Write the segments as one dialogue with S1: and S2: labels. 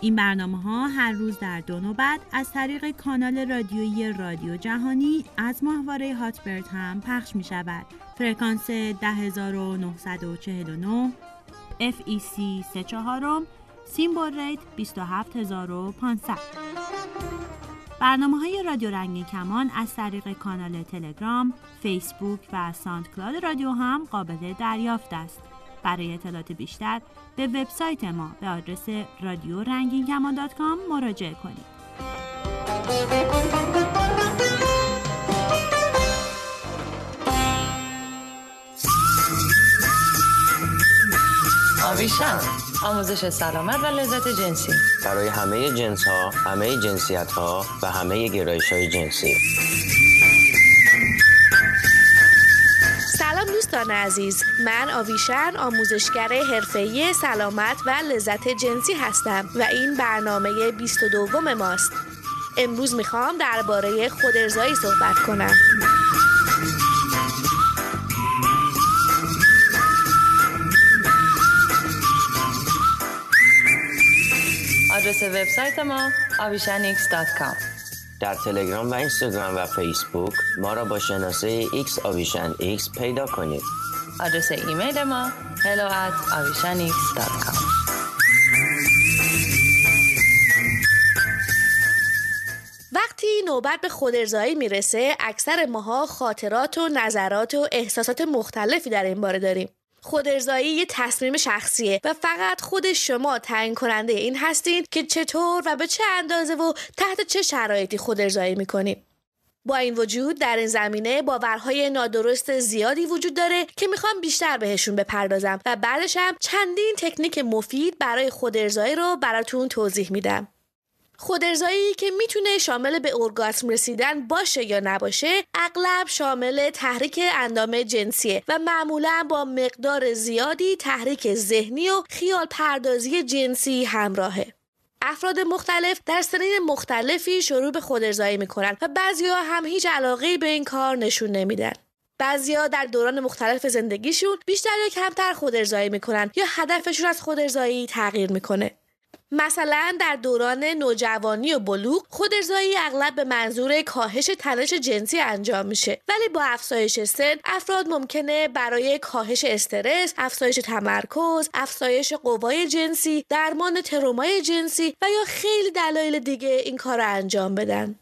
S1: این برنامه ها هر روز در دو نوبت از طریق کانال رادیویی رادیو جهانی از ماهواره هاتبرد هم پخش می شود. فرکانس 10949 FEC 34 symbol rate 27500 برنامه های رادیو رنگین کمان از طریق کانال تلگرام، فیسبوک و SoundCloud رادیو هم قابل دریافت است. برای اطلاعات بیشتر به وبسایت ما به آدرس رادیو رنگین کمان مراجعه کنید.
S2: آویشم آموزش سلامت و لذت جنسی
S3: برای همه جنس ها، همه جنسیت ها و همه گرایش های جنسی
S4: دوستان عزیز من آویشن آموزشگر حرفه‌ای سلامت و لذت جنسی هستم و این برنامه 22 ماست. امروز می‌خوام درباره خودارضایی صحبت کنم.
S2: آدرس وبسایت ما avishanx.com
S3: در تلگرام و اینستاگرام و فیسبوک ما را با شناسه X آویشن X پیدا کنید.
S2: آدرس ایمیل ما hello at avishanx.com
S4: وقتی نوبت به خودارضایی می‌رسه اکثر ماها خاطرات و نظرات و احساسات مختلفی در این باره داریم. خودارضایی یه تصمیم شخصیه و فقط خود شما تعیین کننده این هستین که چطور و به چه اندازه و تحت چه شرایطی خودارضایی می‌کنید با این وجود در این زمینه باورهای نادرست زیادی وجود داره که می‌خوام بیشتر بهشون بپردازم و بعدش هم چندین تکنیک مفید برای خودارضایی رو براتون توضیح میدم. خودارضایی که می‌تونه شامل به ارگاسم رسیدن باشه یا نباشه اغلب شامل تحریک اندام جنسیه و معمولا با مقدار زیادی تحریک ذهنی و خیال پردازی جنسی همراهه. افراد مختلف در سنین مختلفی شروع به خودارضایی می‌کنن و بعضیا هم هیچ علاقه به این کار نشون نمیدن. بعضیا در دوران مختلف زندگیشون بیشتر یا کمتر خودارضایی می‌کنن یا هدفشون از خودارضایی تغییر می‌کنه. مثلا در دوران نوجوانی و بلوغ خودارضایی اغلب به منظور کاهش تنش جنسی انجام میشه. ولی با افزایش سن افراد ممکنه برای کاهش استرس افزایش تمرکز افزایش قوای جنسی درمان ترومای جنسی و یا خیلی دلایل دیگه این کار رو انجام بدن.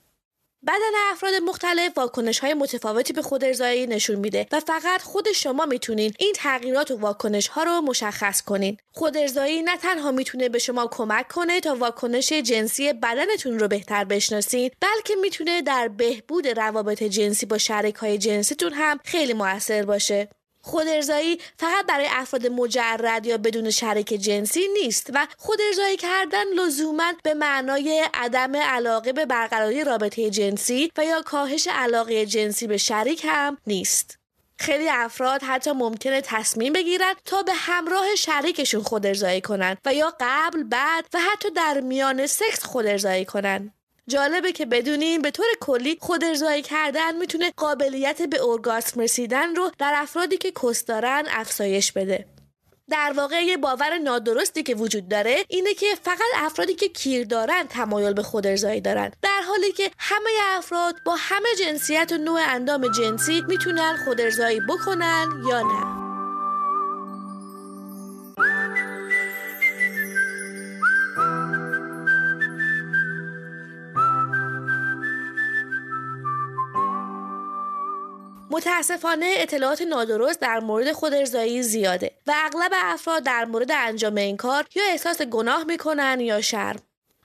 S4: بدن افراد مختلف واکنش های متفاوتی به خودارضایی نشون میده و فقط خود شما می‌تونین این تغییرات و واکنش ها رو مشخص کنین. خودارضایی نه تنها می‌تونه به شما کمک کنه تا واکنش جنسی بدنتون رو بهتر بشناسین بلکه می‌تونه در بهبود روابط جنسی با شریک های جنسیتون هم خیلی موثر باشه. خودارضایی فقط برای افراد مجرد یا بدون شریک جنسی نیست و خودارضایی کردن لزوما به معنای عدم علاقه به برقراری رابطه جنسی و یا کاهش علاقه جنسی به شریک هم نیست. خیلی افراد حتی ممکنه تصمیم بگیرن تا به همراه شریکشون خودارضایی کنن و یا قبل بعد و حتی در میان سکس خودارضایی کنن. جالبه که بدونیم به طور کلی خود ارزایی کردن می‌تونه قابلیت به ارگاسم رسیدن رو در افرادی که کس دارن افزایش بده. در واقع یه باور نادرستی که وجود داره اینه که فقط افرادی که کیر دارن تمایل به خود ارزایی دارن. در حالی که همه افراد با همه جنسیت و نوع اندام جنسی می‌تونن خود ارزایی بکنن یا نه. متاسفانه اطلاعات نادرست در مورد خود زیاده و اغلب افراد در مورد انجام این کار یا احساس گناه می‌کنن یا شرم.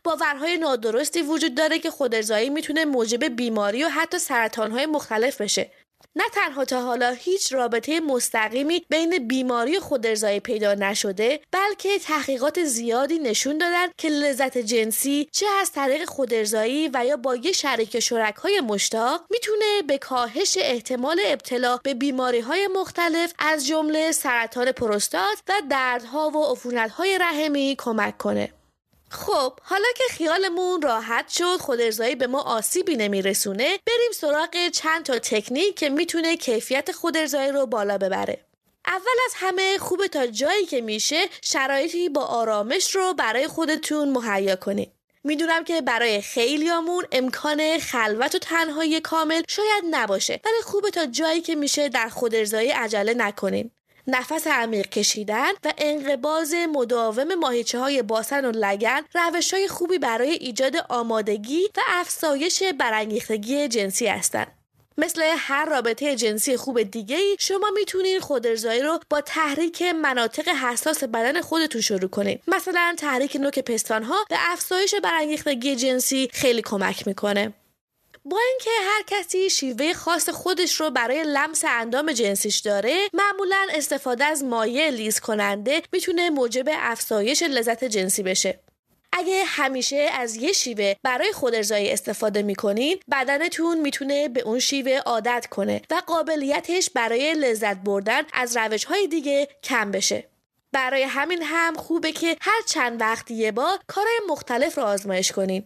S4: باورهای نادرستی وجود داره که خود ارزایی می‌تونه موجب بیماری و حتی سرطانهای مختلف بشه. نه تنها تا حالا هیچ رابطه مستقیمی بین بیماری خودارضایی پیدا نشده بلکه تحقیقات زیادی نشون دادن که لذت جنسی چه از طریق خودارضایی و یا با یه شریک شرکای مشتاق می‌تونه به کاهش احتمال ابتلا به بیماری های مختلف از جمله سرطان پروستات و دردها و عفونتهای رحمی کمک کنه. خب حالا که خیالمون راحت شد خود ارزایی به ما آسیبی نمیرسونه بریم سراغ چند تا تکنیک که می‌تونه کیفیت خود ارزایی رو بالا ببره. اول از همه خوبه تا جایی که میشه شرایطی با آرامش رو برای خودتون مهیا کنید. می‌دونم که برای خیلیامون امکان خلوت و تنهایی کامل شاید نباشه ولی خوبه تا جایی که میشه در خود ارزایی عجله نکنین. نفس عمیق کشیدن و انقباز مداوم ماهیچه های باسن و لگن روش های خوبی برای ایجاد آمادگی و افزایش برانگیختگی جنسی هستند. مثل هر رابطه جنسی خوب دیگه ای شما می‌تونید خودارضایی رو با تحریک مناطق حساس بدن خودتون شروع کنید مثلا تحریک نوک پستان ها به افزایش برانگیختگی جنسی خیلی کمک می‌کنه با اینکه هر کسی شیوه خاص خودش رو برای لمس اندام جنسیش داره معمولا استفاده از مایع لیز کننده می‌تونه موجب افزایش لذت جنسی بشه. اگه همیشه از یه شیوه برای خودارضایی استفاده می‌کنین بدنتون می‌تونه به اون شیوه عادت کنه و قابلیتش برای لذت بردن از روش های دیگه کم بشه. برای همین هم خوبه که هر چند وقت یه بار کارهای مختلف رو آزمایش کنین.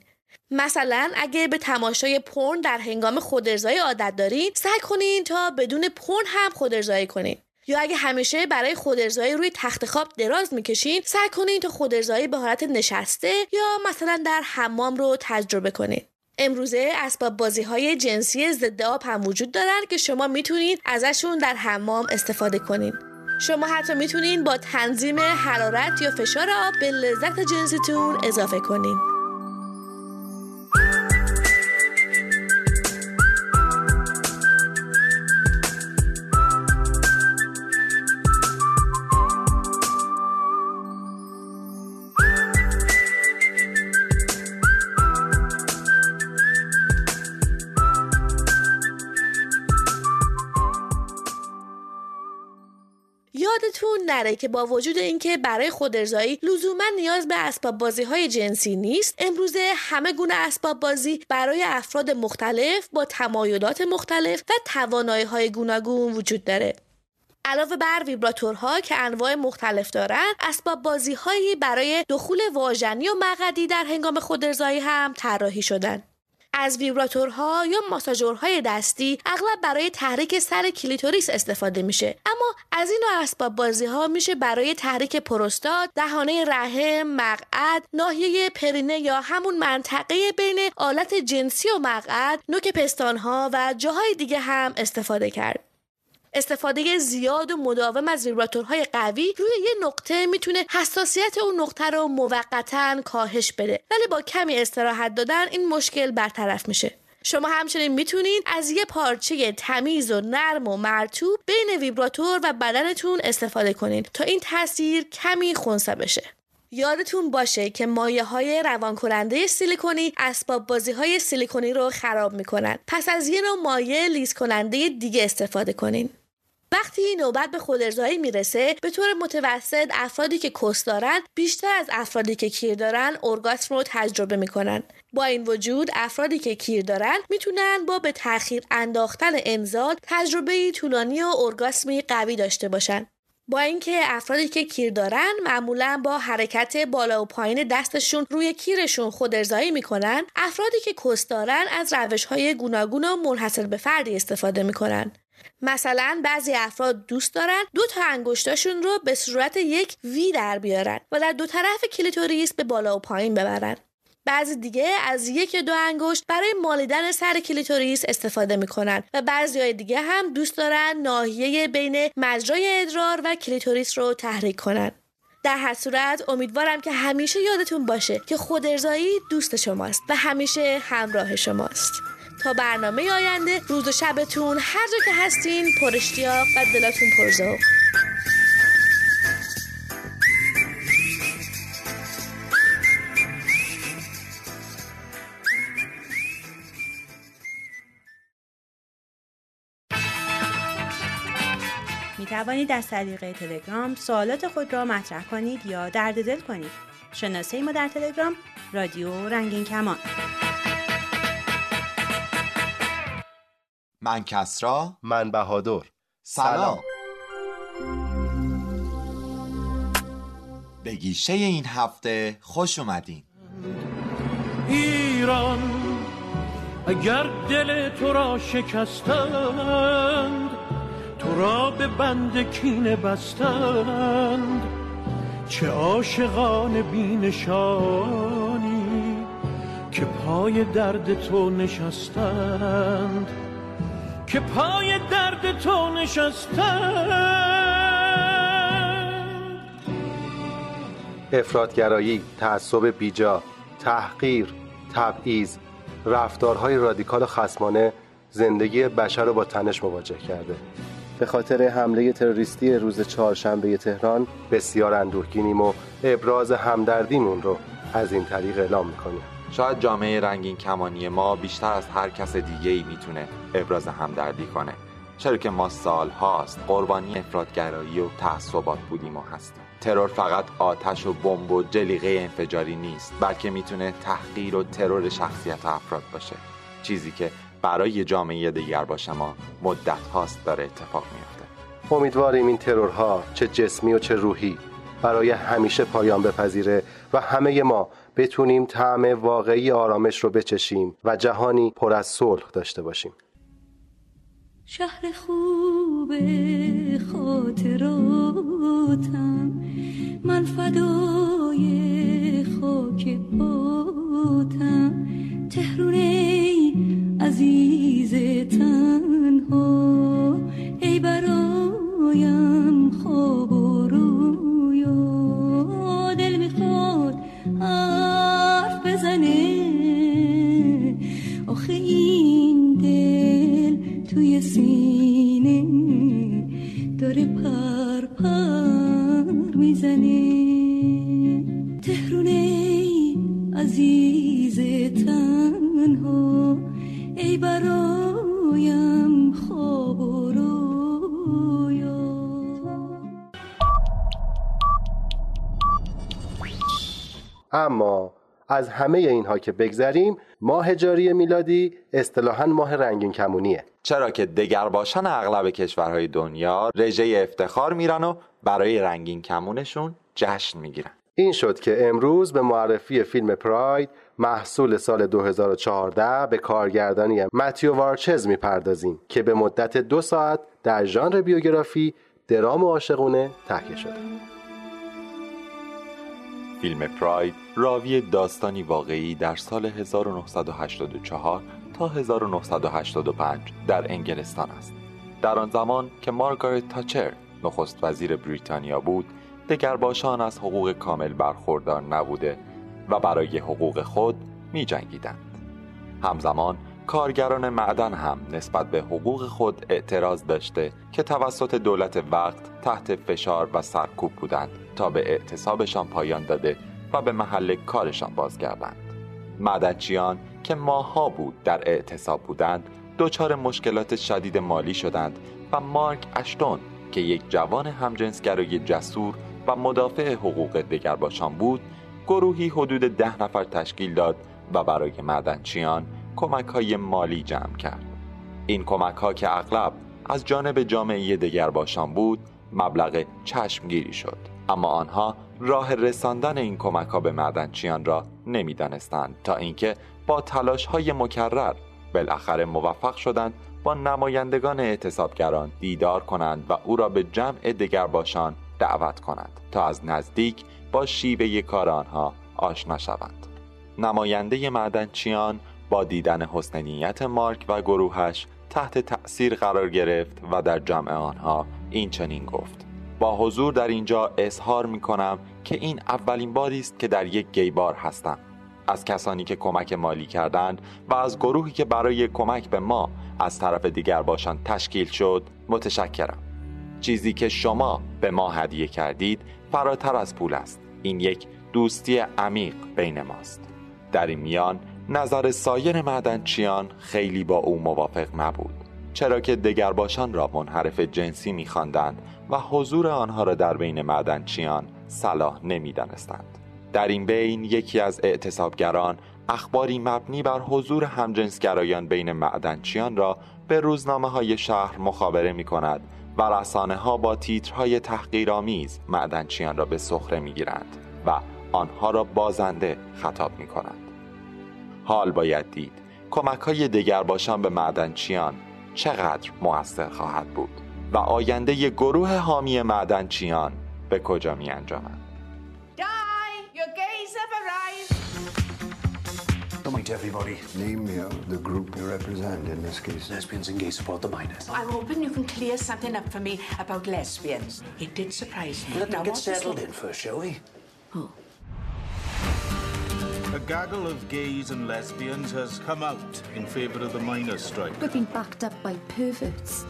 S4: مثلا اگه به تماشای پرن در هنگام خودارضایی عادت دارین سعی کنین تا بدون پرن هم خودارضایی کنین. یا اگه همیشه برای خودارضایی روی تخت خواب دراز می‌کشین سعی کنین تا خودارضایی به حالت نشسته یا مثلا در حمام رو تجربه کنین. امروزه اسباب بازی های جنسی ضد آب هم وجود دارن که شما می‌تونید ازشون در حمام استفاده کنین. شما حتی می‌تونین با تنظیم حرارت یا فشار آب به لذت جنسیتون اضافه کنین. یادتون نره که با وجود اینکه برای خودارضایی لزوما نیاز به اسباب بازی های جنسی نیست امروزه همه گونه اسباب بازی برای افراد مختلف با تمایلات مختلف و توانایی های گوناگون وجود داره. علاوه بر ویبراتورها که انواع مختلف دارند اسباب بازی هایی برای دخول واژنی و مقعدی در هنگام خودارضایی هم طراحی شدن. از ویبراتورها یا ماساژورهای دستی اغلب برای تحریک سر کلیتوریس استفاده میشه. اما از این اسباب بازی ها میشه برای تحریک پروستات دهانه رحم مقعد ناحیه پرینه یا همون منطقه بین آلت جنسی و مقعد نوک پستانها و جاهای دیگه هم استفاده کرد. استفاده زیاد و مداوم از ویبراتورهای قوی روی یه نقطه می‌تونه حساسیت اون نقطه رو موقتا کاهش بده. ولی با کمی استراحت دادن این مشکل برطرف میشه. شما همچنین می‌تونید از یه پارچه تمیز و نرم و مرتوب بین ویبراتور و بدنتون استفاده کنید تا این تاثیر کمی خونسا بشه. یادتون باشه که مایه های روان کننده سیلیکونی اسباب بازی های سیلیکونی رو خراب می‌کنن. پس از یه نوع مایع لیز کننده دیگه استفاده کنین. وقتی نوبت به خودارضایی می‌رسه به طور متوسط افرادی که کس دارن بیشتر از افرادی که کیر دارن ارگاسم رو تجربه می‌کنن. با این وجود افرادی که کیر دارن می‌تونن با به تاخیر انداختن انزال تجربه طولانی و ارگاسمی قوی داشته باشن. با اینکه افرادی که کیر دارن معمولا با حرکت بالا و پایین دستشون روی کیرشون خود ارزایی می‌کنن افرادی که کس دارن از روش های گوناگون و منحصر به فردی استفاده می‌کنن. مثلا بعضی افراد دوست دارن دو تا انگشتاشون رو به صورت یک V در بیارن و در دو طرف کلیتوریس به بالا و پایین ببرن. بعضی دیگه از یک دو انگشت برای مالیدن سر کلیتوریس استفاده می‌کنن و بعضی های دیگه هم دوست دارن ناحیه بین مجرای ادرار و کلیتوریس رو تحریک کنن. در هر صورت امیدوارم که همیشه یادتون باشه که خودارضایی دوست شماست و همیشه همراه شماست. تا برنامه آینده روز و شبتون هر جا که هستین پر اشتیاق و دلاتون پرزوق
S1: توانید از طریق تلگرام سوالات خود را مطرح کنید یا درد دل کنید. شناسه ما در تلگرام رادیو رنگین کمان.
S5: من کسرا.
S6: من بهادر.
S5: سلام. به گیشه این هفته خوش اومدین.
S7: ایران اگر دل تو را شکستند تو را به بند کینه بستند. چه عاشقان بینشانی که پای درد تو نشستند. که پای درد تو نشستند
S6: افرادگرایی، تعصب بیجا، تحقیر، تبعیض، رفتارهای رادیکال و خسمانه زندگی بشر رو با تنش مواجه کرده. به خاطر حمله تروریستی روز چهارشنبه تهران بسیار اندوهگینیم و ابراز همدردیمون رو از این طریق اعلام می‌کنیم.
S5: شاید جامعه رنگین کمانی ما بیشتر از هر کس دیگه ای می‌تونه ابراز همدردی کنه. چرا که ما سال هاست قربانی افرادگرایی و تعصبات بودیم و هستیم. ترور فقط آتش و بمب و جلیقه انفجاری نیست بلکه می‌تونه تحقیر و ترور شخصیت افراد باشه. چیزی که برای جامعه دیگر باشه ما مدت هاست داره اتفاق میفته
S6: امیدواریم این ترورها چه جسمی و چه روحی برای همیشه پایان بپذیره و همه ما بتونیم طعم واقعی آرامش رو بچشیم و جهانی پر از صلح داشته باشیم.
S8: شهر خوب خاطراتم من فدای خاک پاتم. تهرونه عزیز تنها ای برایم خواب و توی سینه داره پر پر می‌زنه.
S6: از همه اینها که بگذریم ماه جاری میلادی اصطلاحا ماه رنگین کمونیه.
S5: چرا که دگرباشان اغلب کشورهای دنیا رژه افتخار میرن و برای رنگین کمونشون جشن می‌گیرن.
S6: این شد که امروز به معرفی فیلم پراید محصول سال 2014 به کارگردانی متیو وارچز می‌پردازیم که به مدت دو ساعت در ژانر بیوگرافی درام و عاشقونه تهیه شده.
S5: فیلم پراید راوی داستانی واقعی در سال 1984 تا 1985 در انگلستان است در آن زمان که مارگارت تاچر نخست وزیر بریتانیا بود دگرباشان از حقوق کامل برخوردار نبوده و برای حقوق خود می جنگیدند. همزمان کارگران معدن هم نسبت به حقوق خود اعتراض داشته که توسط دولت وقت تحت فشار و سرکوب بودند تا به اعتصابشان پایان داده و به محل کارشان بازگردند. معدنچیان که ماها بود در اعتصاب بودند دچار مشکلات شدید مالی شدند و مارک اشتون که یک جوان همجنسگرای جسور و مدافع حقوق دگرباشان بود گروهی حدود ده نفر تشکیل داد و برای معدنچیان کمک های مالی جمع کرد. این کمک ها که اغلب از جانب جامعه دگرباشان بود مبلغ چشمگیری شد. اما آنها راه رساندن این کمک ها به معدنچیان را نمی‌دانستند تا اینکه با تلاش های مکرر بالاخره موفق شدند با نمایندگان اعتصابگران دیدار کنند و او را به جمع دگرباشان دعوت کنند تا از نزدیک با شیوه کار آنها آشنا شوند. نماینده معدنچیان با دیدن حسن نیت مارک و گروهش تحت تأثیر قرار گرفت و در جمع آنها این چنین گفت. با حضور در اینجا اظهار می کنم که این اولین باری است که در یک گیبار هستم. از کسانی که کمک مالی کردند و از گروهی که برای کمک به ما از طرف دیگر باشند تشکیل شد متشکرم. چیزی که شما به ما هدیه کردید فراتر از پول است. این یک دوستی عمیق بین ماست. در این میان نظر سایر معدنچیان خیلی با او موافق نبود چرا که دگرباشان را منحرف جنسی می‌خواندند و حضور آنها را در بین معدنچیان صلاح نمی‌دانستند. در این بین یکی از اعتصابگران اخباری مبنی بر حضور همجنسگرایان بین معدنچیان را به روزنامه های شهر مخابره می کند و رسانه ها با تیترهای تحقیرآمیز معدنچیان را به سخره می گیرند و آنها را بازنده خطاب می کنند. حال باید دید کمک های دگر باشان به معدنچیان چقدر موثر خواهد بود و آینده ی گروه حامی معدنچیان به کجا می انجامد.
S9: Don't everybody. Name uh, the group you represent in this case.
S10: Lesbians and gay support the minors.
S11: I'm hoping you can clear something up for me about lesbians. It did surprise me.
S10: Let them get settled in first, shall we?
S11: Oh.
S12: A gaggle of gays and lesbians has come out in favour of the miners' strike.
S13: We've been backed up by perverts.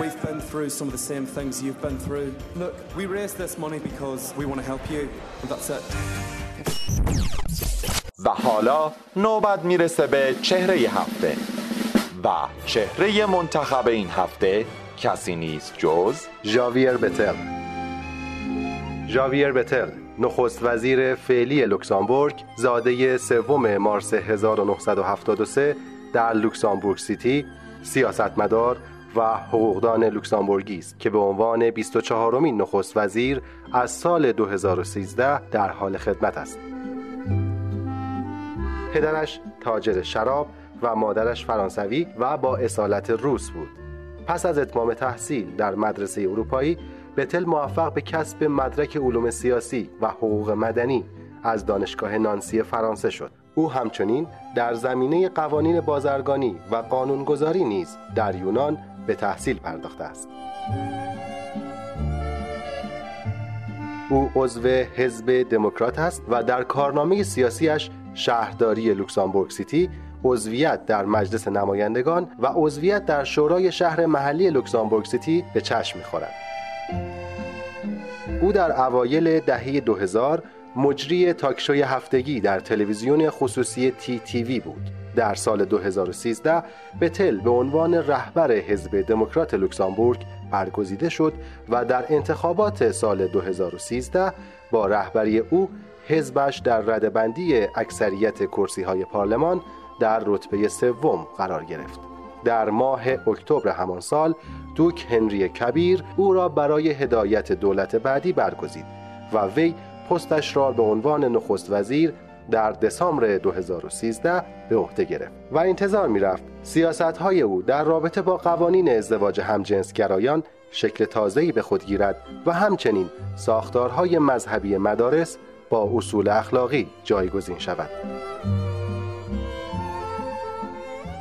S14: We've been through some of the same things you've been through. Look, we raised this money because we want to help you, and that's it.
S5: و حالا نوبت میرسه به چهره هفته و چهره منتخب این هفته کسی نیست جز
S6: ژاویر بتل ژاویر بتل نخست وزیر فعلی لوکسامبورگ زاده سوم مارس 1973 در لوکزامبورگ City سیاستمدار و حقوقدان لوکسامبورگی است که به عنوان 24 مین نخست وزیر از سال 2013 در حال خدمت است. پدرش تاجر شراب و مادرش فرانسوی و با اصالت روس بود. پس از اتمام تحصیل در مدرسه اروپایی بتل موفق به کسب مدرک علوم سیاسی و حقوق مدنی از دانشگاه نانسی فرانسه شد. او همچنین در زمینه قوانین بازرگانی و قانونگذاری نیز در یونان به تحصیل پرداخته است. او عضو حزب دموکرات است و در کارنامه سیاسیش شهرداری لوکزامبورگ City عضویت در مجلس نمایندگان و عضویت در شورای شهر محلی لوکزامبورگ City به چشم می‌خورد. او در اوایل دهه 2000 مجری talk show ی هفتگی در تلویزیون خصوصی T.TV بود. در سال 2013 بتل به عنوان رهبر حزب دموکرات لوکسامبورگ برگزیده شد و در انتخابات سال 2013 با رهبری او حزبش در ردبندی اکثریت کرسی های پارلمان در رتبه سوم قرار گرفت. در ماه اکتبر همان سال دوک هنری کبیر او را برای هدایت دولت بعدی برگزید و وی پستش را به عنوان نخست وزیر در دسامبر 2013 به عهده گرفت و انتظار می رفت سیاست های او در رابطه با قوانین ازدواج همجنسگرایان شکل تازه‌ای به خود گیرد و همچنین ساختارهای مذهبی مدارس با اصول اخلاقی جایگزین شود.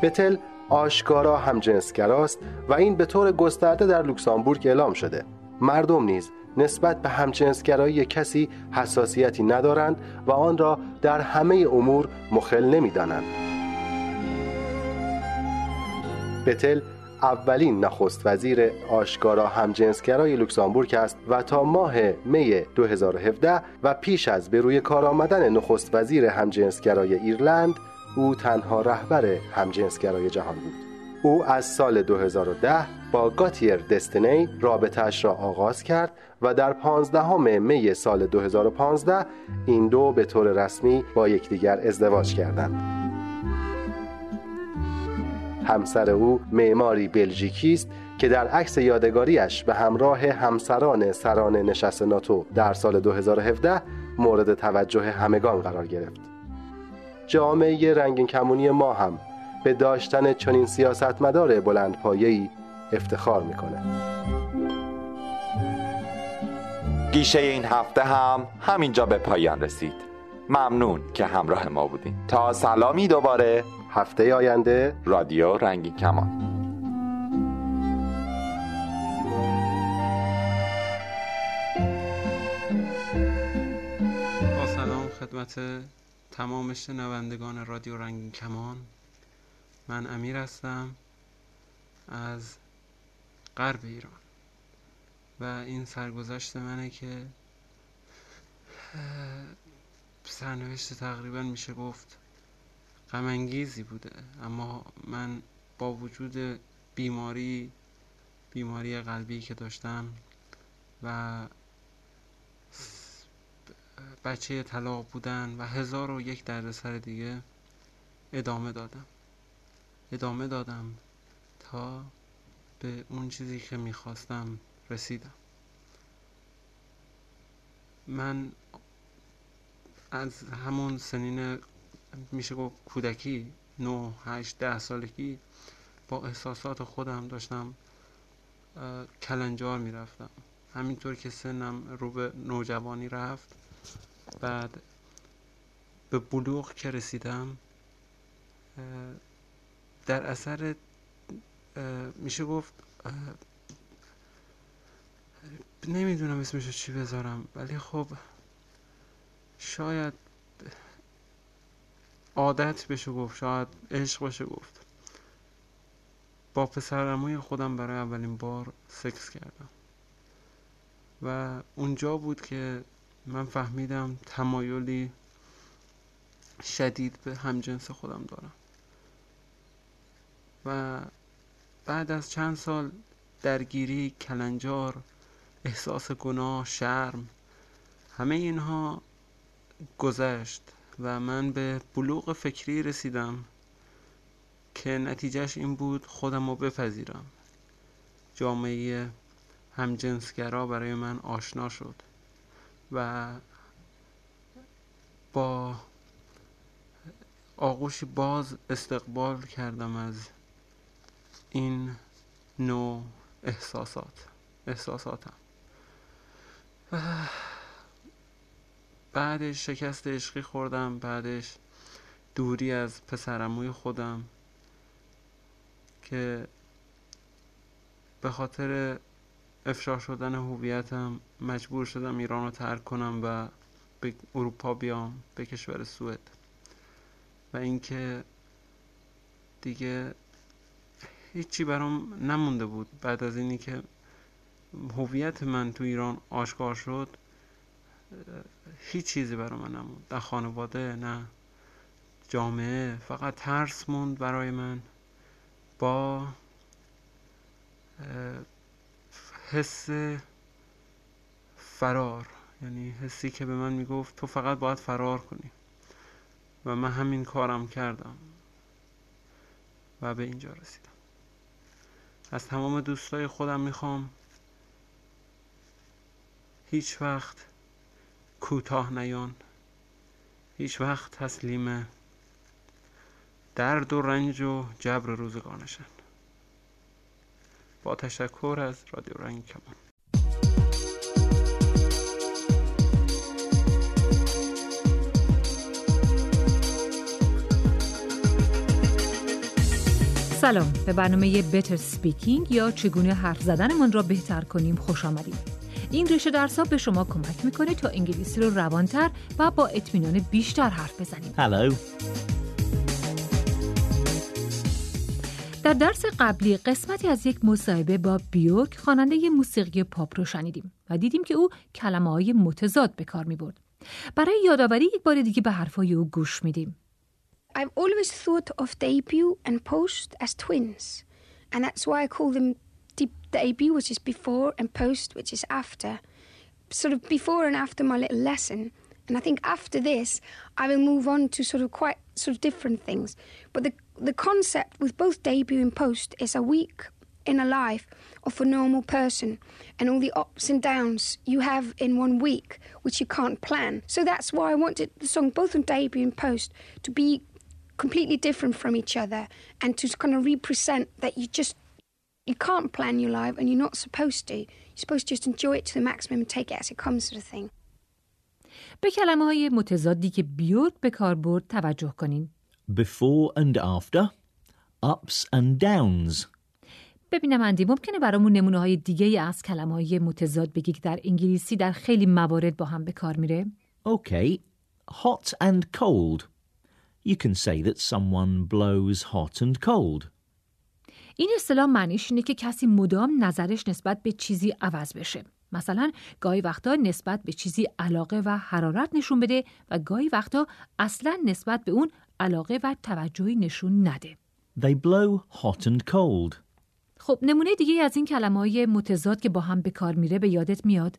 S6: بتل آشکارا همجنسگراست و این به طور گسترده در لوکسامبورگ اعلام شده. مردم نیز نسبت به همجنسگرایی کسی حساسیتی ندارند و آن را در همه امور مخل نمی‌دانند. بتل اولین نخست وزیر آشکارا همجنسگرای لوکسامبورگ است و تا ماه می 2017 و پیش از به روی کار آمدن نخست وزیر همجنسگرای ایرلند او تنها رهبر همجنسگرای جهان بود او از سال 2010 با گاتیر دستینی رابطهش را آغاز کرد و در 15 می سال 2015 این دو به طور رسمی با یکدیگر ازدواج کردند. همسر او معماری بلژیکی است که در عکس یادگاریش به همراه همسران سران نشست ناتو در سال 2017 مورد توجه همگان قرار گرفت. جامعه رنگین کمونی ما هم به داشتن چنین سیاستمدار بلند پایه‌ای افتخار می‌کنه.
S5: گیشه این هفته هم همینجا به پایان رسید. ممنون که همراه ما بودین. تا سلامی دوباره
S6: هفته آینده
S5: رادیو رنگین کمان
S15: با سلام خدمت تمام شنوندگان رادیو رنگین کمان من امیر هستم از غرب ایران. و این سرگذشت منه که سرنوشت تقریبا میشه گفت غمانگیزی بوده. اما من با وجود بیماری بیماری قلبی که داشتم و بچه طلاق بودن و هزار و یک دردسر دیگه ادامه دادم. ادامه دادم تا به اون چیزی که می‌خواستم رسیدم. من از همون سنین میشه گفت کودکی نه هشت ده سالگی با احساسات خودم داشتم کلنجار می‌رفتم. همینطور که سنم رو به نوجوانی رفت بعد به بلوغ که رسیدم در اثر میشه گفت نمی‌دونم اسمشو چی بذارم ولی خب شاید عادت بشه گفت شاید عشق بشه گفت. با پسرموی خودم برای اولین بار سکس کردم. و اونجا بود که من فهمیدم تمایلی شدید به همجنس خودم دارم. و بعد از چند سال درگیری کلنجار احساس گناه شرم همه اینها گذشت و من به بلوغ فکری رسیدم که نتیجهش این بود خودم رو بپذیرم. جامعه همجنسگرا برای من آشنا شد. و با آغوشی باز استقبال کردم از این نوع احساسات. احساساتم. و بعدش شکست عشقی خوردم بعدش دوری از پسرموی خودم که به خاطر افشا شدن هویتم مجبور شدم ایران رو ترک کنم و به اروپا بیام به کشور سوئد. و اینکه دیگه هیچی برام نمونده بود. بعد از اینی که هویت من تو ایران آشکار شد هیچ چیزی برای من نموند. نه خانواده نه جامعه فقط ترس موند برای من. با حس فرار یعنی حسی که به من می‌گفت تو فقط باید فرار کنی. و من همین کارم کردم. و به اینجا رسیدم. از تمام دوستای خودم می‌خوام هیچ وقت کوتاه نیان. هیچ وقت تسلیم درد و رنج و جبر روزگار نشن. با تشکر از رادیو رنگ کمان
S16: سلام. به برنامه بتر سپیکینگ یا چگونه حرف زدنمان را بهتر کنیم خوش آمدید. این ریشه درس به شما کمک می‌کنه تا انگلیسی رو روانتر و با اطمینان بیشتر حرف بزنیم.
S17: Hello.
S16: در درس قبلی قسمتی از یک مصاحبه با بیوک خواننده موسیقی پاپ رو شنیدیم و دیدیم که او کلمه های متضاد به کار می برد. برای یادآوری یک بار دیگه به حرفای او گوش میدیم.
S18: I've always thought of debut and post as twins and that's why I call them debut, which is before, and post, which is after. Sort of before and after my little lesson. And I think after this, I will move on to sort of quite sort of different things. But the the concept with both debut and post is a week in a life of a normal person and all the ups and downs you have in one week, which you can't plan. So that's why I wanted the song, both on debut and post, to be completely different from each other and to kind of represent that you just you can't plan your life and you're not supposed to. You're supposed to just enjoy it to the maximum and take it as it comes sort of thing.
S16: به کلمه های متضادی که بیورد به کار برد توجه کنین.
S17: Before and after, ups and downs.
S16: ببینم اندی ممکنه برامون نمونه های دیگه از کلمه های متضاد بگی که در انگلیسی در خیلی موارد با هم به کار میره؟
S17: Okay, hot and cold. You can say that someone blows hot and cold.
S16: این اصطلاح معنیش اینه که کسی مدام نظرش نسبت به چیزی عوض بشه. مثلا گاهی وقتا نسبت به چیزی علاقه و حرارت نشون بده و گاهی وقتا اصلا نسبت به اون علاقه و توجهی نشون نده.
S17: They blow hot and cold.
S16: خب نمونه دیگه از این کلمه های متضاد که با هم به کار میره به یادت میاد؟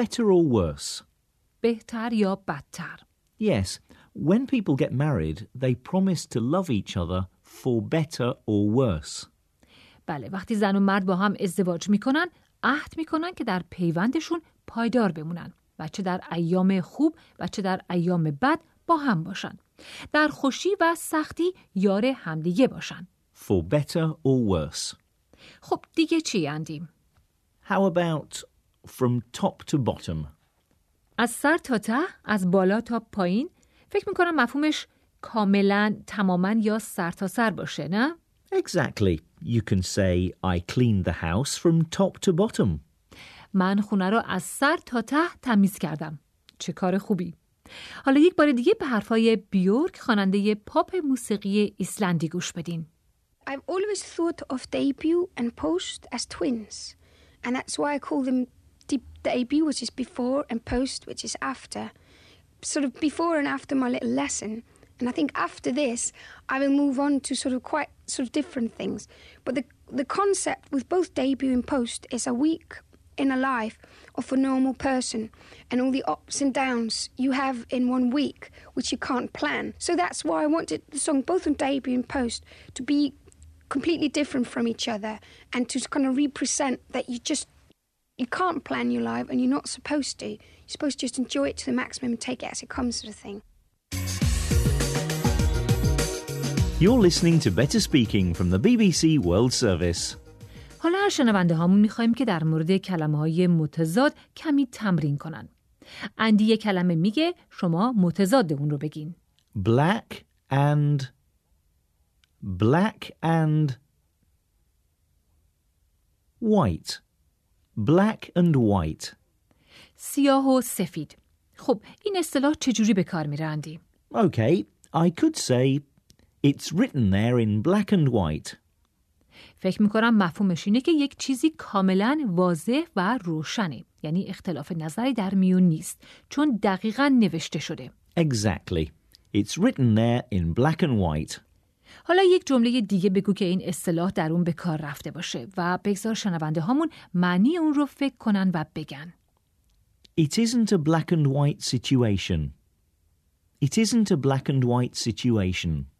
S17: Better or worse?
S16: بهتر یا بدتر؟
S17: Yes, when people get married, they promise to love each other for better or worse.
S16: بله وقتی زن و مرد با هم ازدواج می‌کنن عهد می‌کنن که در پیوندشون پایدار بمونن و چه در ایام خوب و چه در ایام بد با هم باشن در خوشی و سختی یار همدیگه باشن
S17: For better or worse.
S16: خب دیگه چی اندیم؟
S17: How about from top to bottom?
S16: از سر تا ته از بالا تا پایین فکر می‌کنم مفهومش کاملا تماما یا سر تا سر باشه نه؟
S17: Exactly. You can say, I cleaned the house from top to bottom.
S16: من خونه رو از سر تا ته تمیز کردم. چه کار خوبی. حالا یک بار دیگه به حرفای بیورک خواننده پاپ موسیقی ایسلندی گوش بدین.
S18: I've always thought of debut and post as twins, and that's why I call them de- debut, which is before, and post, which is after. Sort of before and after my little lesson. And I think after this, I will move on to sort of quite sort of different things. But the the concept with both debut and post is a week in a life of a normal person and all the ups and downs you have in one week, which you can't plan. So that's why I wanted the song, both on debut and post, to be completely different from each other and to kind of represent that you just you can't plan your life and you're not supposed to. You're supposed to just enjoy it to the maximum and take it as it comes, sort of thing.
S17: You're listening to Better Speaking from the BBC World Service.
S16: حالا از شنونده هامون می‌خوایم که در مورد کلمه های متضاد کمی تمرین کنن. اندی یه کلمه میگه شما متضاد اون رو بگین.
S17: Black and black and white. Black and white.
S16: سیاه و سفید. خب این اصطلاح چجوری به کار میره اندی؟
S17: Okay, I could say it's written there in black and white.
S16: فکر می‌کنم مفهومش اینه که یک چیزی کاملا واضح و روشنه یعنی اختلاف نظری در میون نیست چون دقیقا نوشته شده
S17: Exactly. It's written there in black and white.
S16: حالا یک جمله دیگه بگو که این اصطلاح در اون به کار رفته باشه و بگذار شنونده هامون معنی اون رو فکر کنن و بگن
S17: It isn't a black and white situation. It isn't a black and white situation.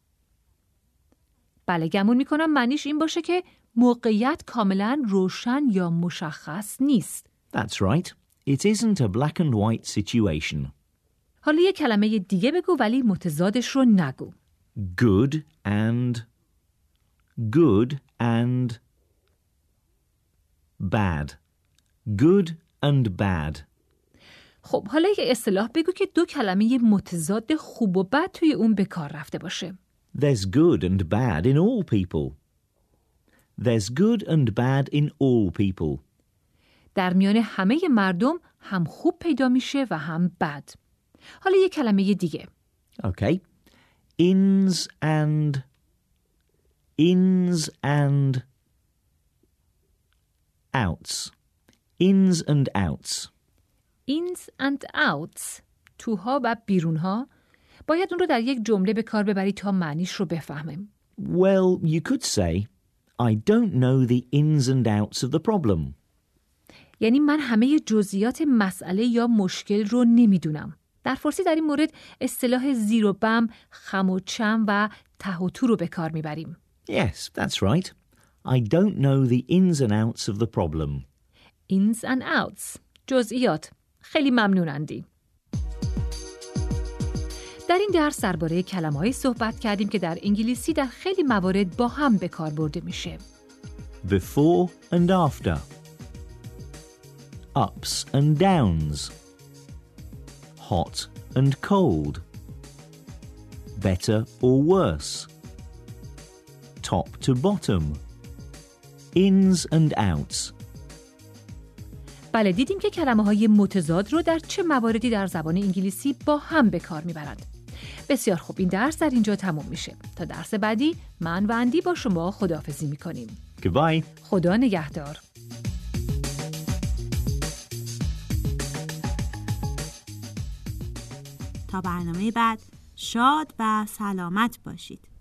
S16: بله گمون می‌کنم معنیش این باشه که موقعیت کاملا روشن یا مشخص نیست
S17: That's right. It isn't a black and white situation.
S16: حالا یه کلمه دیگه بگو ولی متضادش رو نگو
S17: Good and good and bad. Good and bad.
S16: خب حالا یه اصطلاح بگو که دو کلمه متضاد خوب و بد توی اون به کار رفته باشه
S17: There's good and bad in all people. There's good and bad in all people.
S16: در میان همه مردم هم خوب پیدا میشه و هم بد حالا یه کلمه دیگه
S17: Okay. Ins and ins and outs. Ins and outs.
S16: ins and outs توها و بیرونها باید اون رو در یک جمله به کار ببری تا معنیش رو بفهمیم
S17: Well, you could say, I don't know the ins and outs of the problem.
S16: یعنی من همه جزئیات مسئله یا مشکل رو نمی‌دونم در فارسی در این مورد اصطلاح زیر و بم خم و چم و ته و تو رو به کار می‌بریم
S17: Yes, that's right. I don't know the ins and outs of the problem.
S16: ins and outs جزئیات خیلی ممنونندی در این درس درباره کلمه‌ای صحبت کردیم که در انگلیسی در خیلی موارد با هم به کار برده میشه.
S17: Before and after. Ups and downs. Hot and cold. Better or worse. Top to bottom. Ins and outs.
S16: بله دیدیم که کلمه های متضاد رو در چه مواردی در زبان انگلیسی با هم به کار می‌برند. بسیار خوب این درس در اینجا تموم میشه. تا درس بعدی من و اندی با شما خداحافظی می‌کنیم.
S17: Goodbye.
S16: خدا نگهدار.
S1: تا برنامه بعد شاد و سلامت باشید